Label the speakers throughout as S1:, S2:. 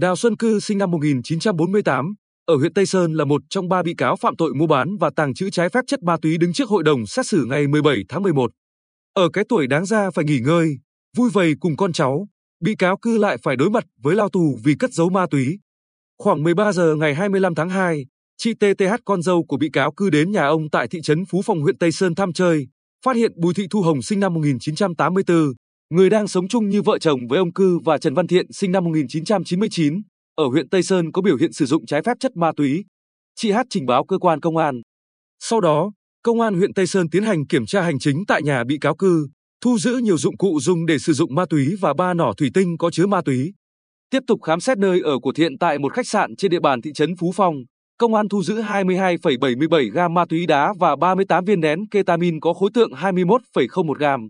S1: Đào Xuân Cư sinh năm 1948, ở huyện Tây Sơn là một trong ba bị cáo phạm tội mua bán và tàng trữ trái phép chất ma túy đứng trước hội đồng xét xử ngày 17 tháng 11. Ở cái tuổi đáng ra phải nghỉ ngơi, vui vầy cùng con cháu, bị cáo Cư lại phải đối mặt với lao tù vì cất giấu ma túy. Khoảng 13 giờ ngày 25 tháng 2, chị TTH con dâu của bị cáo Cư đến nhà ông tại thị trấn Phú Phong huyện Tây Sơn thăm chơi, phát hiện Bùi Thị Thu Hồng sinh năm 1984, người đang sống chung như vợ chồng với ông Cư và Trần Văn Thiện sinh năm 1999, ở huyện Tây Sơn có biểu hiện sử dụng trái phép chất ma túy. Chị Hát trình báo cơ quan công an. Sau đó, công an huyện Tây Sơn tiến hành kiểm tra hành chính tại nhà bị cáo Cư, thu giữ nhiều dụng cụ dùng để sử dụng ma túy và ba nỏ thủy tinh có chứa ma túy. Tiếp tục khám xét nơi ở của Thiện tại một khách sạn trên địa bàn thị trấn Phú Phong, công an thu giữ 22,77 gam ma túy đá và 38 viên nén ketamin có khối tượng 21,01 gam.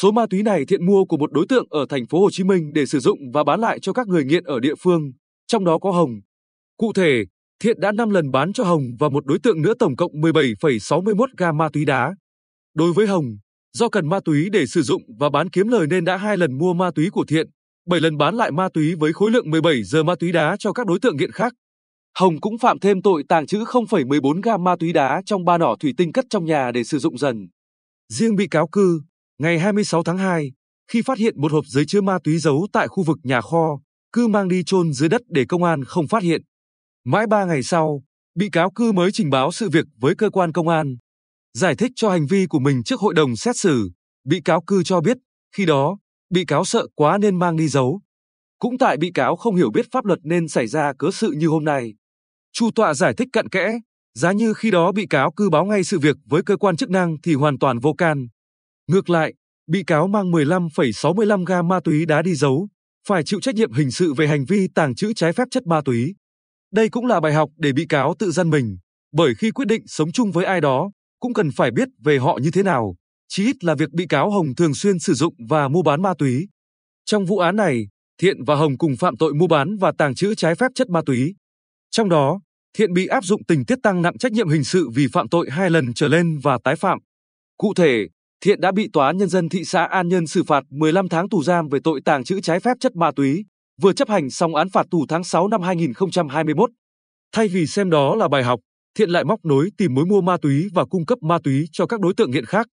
S1: Số ma túy này Thiện mua của một đối tượng ở thành phố Hồ Chí Minh để sử dụng và bán lại cho các người nghiện ở địa phương, trong đó có Hồng. Cụ thể, Thiện đã 5 lần bán cho Hồng và một đối tượng nữa tổng cộng 17,61 gam ma túy đá. Đối với Hồng, do cần ma túy để sử dụng và bán kiếm lời nên đã hai lần mua ma túy của Thiện, 7 lần bán lại ma túy với khối lượng 17 giờ ma túy đá cho các đối tượng nghiện khác. Hồng cũng phạm thêm tội tàng trữ 0,14 gam ma túy đá trong ba nỏ thủy tinh cất trong nhà để sử dụng dần. Riêng bị cáo Cư, ngày 26 tháng 2, khi phát hiện một hộp giấy chứa ma túy giấu tại khu vực nhà kho, Cư mang đi chôn dưới đất để công an không phát hiện. Mãi ba ngày sau, bị cáo Cư mới trình báo sự việc với cơ quan công an. Giải thích cho hành vi của mình trước hội đồng xét xử, bị cáo Cư cho biết, khi đó, bị cáo sợ quá nên mang đi giấu. Cũng tại bị cáo không hiểu biết pháp luật nên xảy ra cớ sự như hôm nay. Chu tọa giải thích cặn kẽ, giá như khi đó bị cáo cư báo ngay sự việc với cơ quan chức năng thì hoàn toàn vô can. Ngược lại, bị cáo mang 15,65 gam ma túy đá đi giấu, phải chịu trách nhiệm hình sự về hành vi tàng trữ trái phép chất ma túy. Đây cũng là bài học để bị cáo tự dân mình, bởi khi quyết định sống chung với ai đó, cũng cần phải biết về họ như thế nào, chí ít là việc bị cáo Hồng thường xuyên sử dụng và mua bán ma túy. Trong vụ án này, Thiện và Hồng cùng phạm tội mua bán và tàng trữ trái phép chất ma túy. Trong đó, Thiện bị áp dụng tình tiết tăng nặng trách nhiệm hình sự vì phạm tội hai lần trở lên và tái phạm. Cụ thể, Thiện đã bị Tòa án Nhân dân thị xã An Nhơn xử phạt 15 tháng tù giam về tội tàng trữ trái phép chất ma túy, vừa chấp hành xong án phạt tù tháng 6 năm 2021. Thay vì xem đó là bài học, Thiện lại móc nối tìm mối mua ma túy và cung cấp ma túy cho các đối tượng nghiện khác.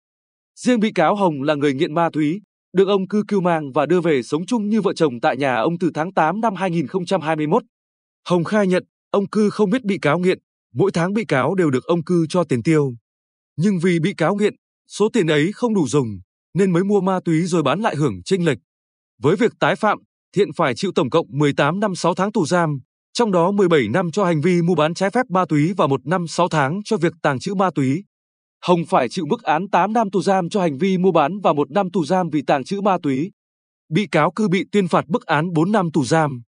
S1: Riêng bị cáo Hồng là người nghiện ma túy, được ông cư cưu mang và đưa về sống chung như vợ chồng tại nhà ông từ tháng 8 năm 2021. Hồng khai nhận, ông cư không biết bị cáo nghiện, mỗi tháng bị cáo đều được ông cư cho tiền tiêu. Nhưng vì bị cáo nghiện, số tiền ấy không đủ dùng, nên mới mua ma túy rồi bán lại hưởng chênh lệch. Với việc tái phạm, Thiện phải chịu tổng cộng 18 năm 6 tháng tù giam, trong đó 17 năm cho hành vi mua bán trái phép ma túy và 1 năm 6 tháng cho việc tàng trữ ma túy. Hồng phải chịu mức án 8 năm tù giam cho hành vi mua bán và 1 năm tù giam vì tàng trữ ma túy. Bị cáo cư bị tuyên phạt mức án 4 năm tù giam.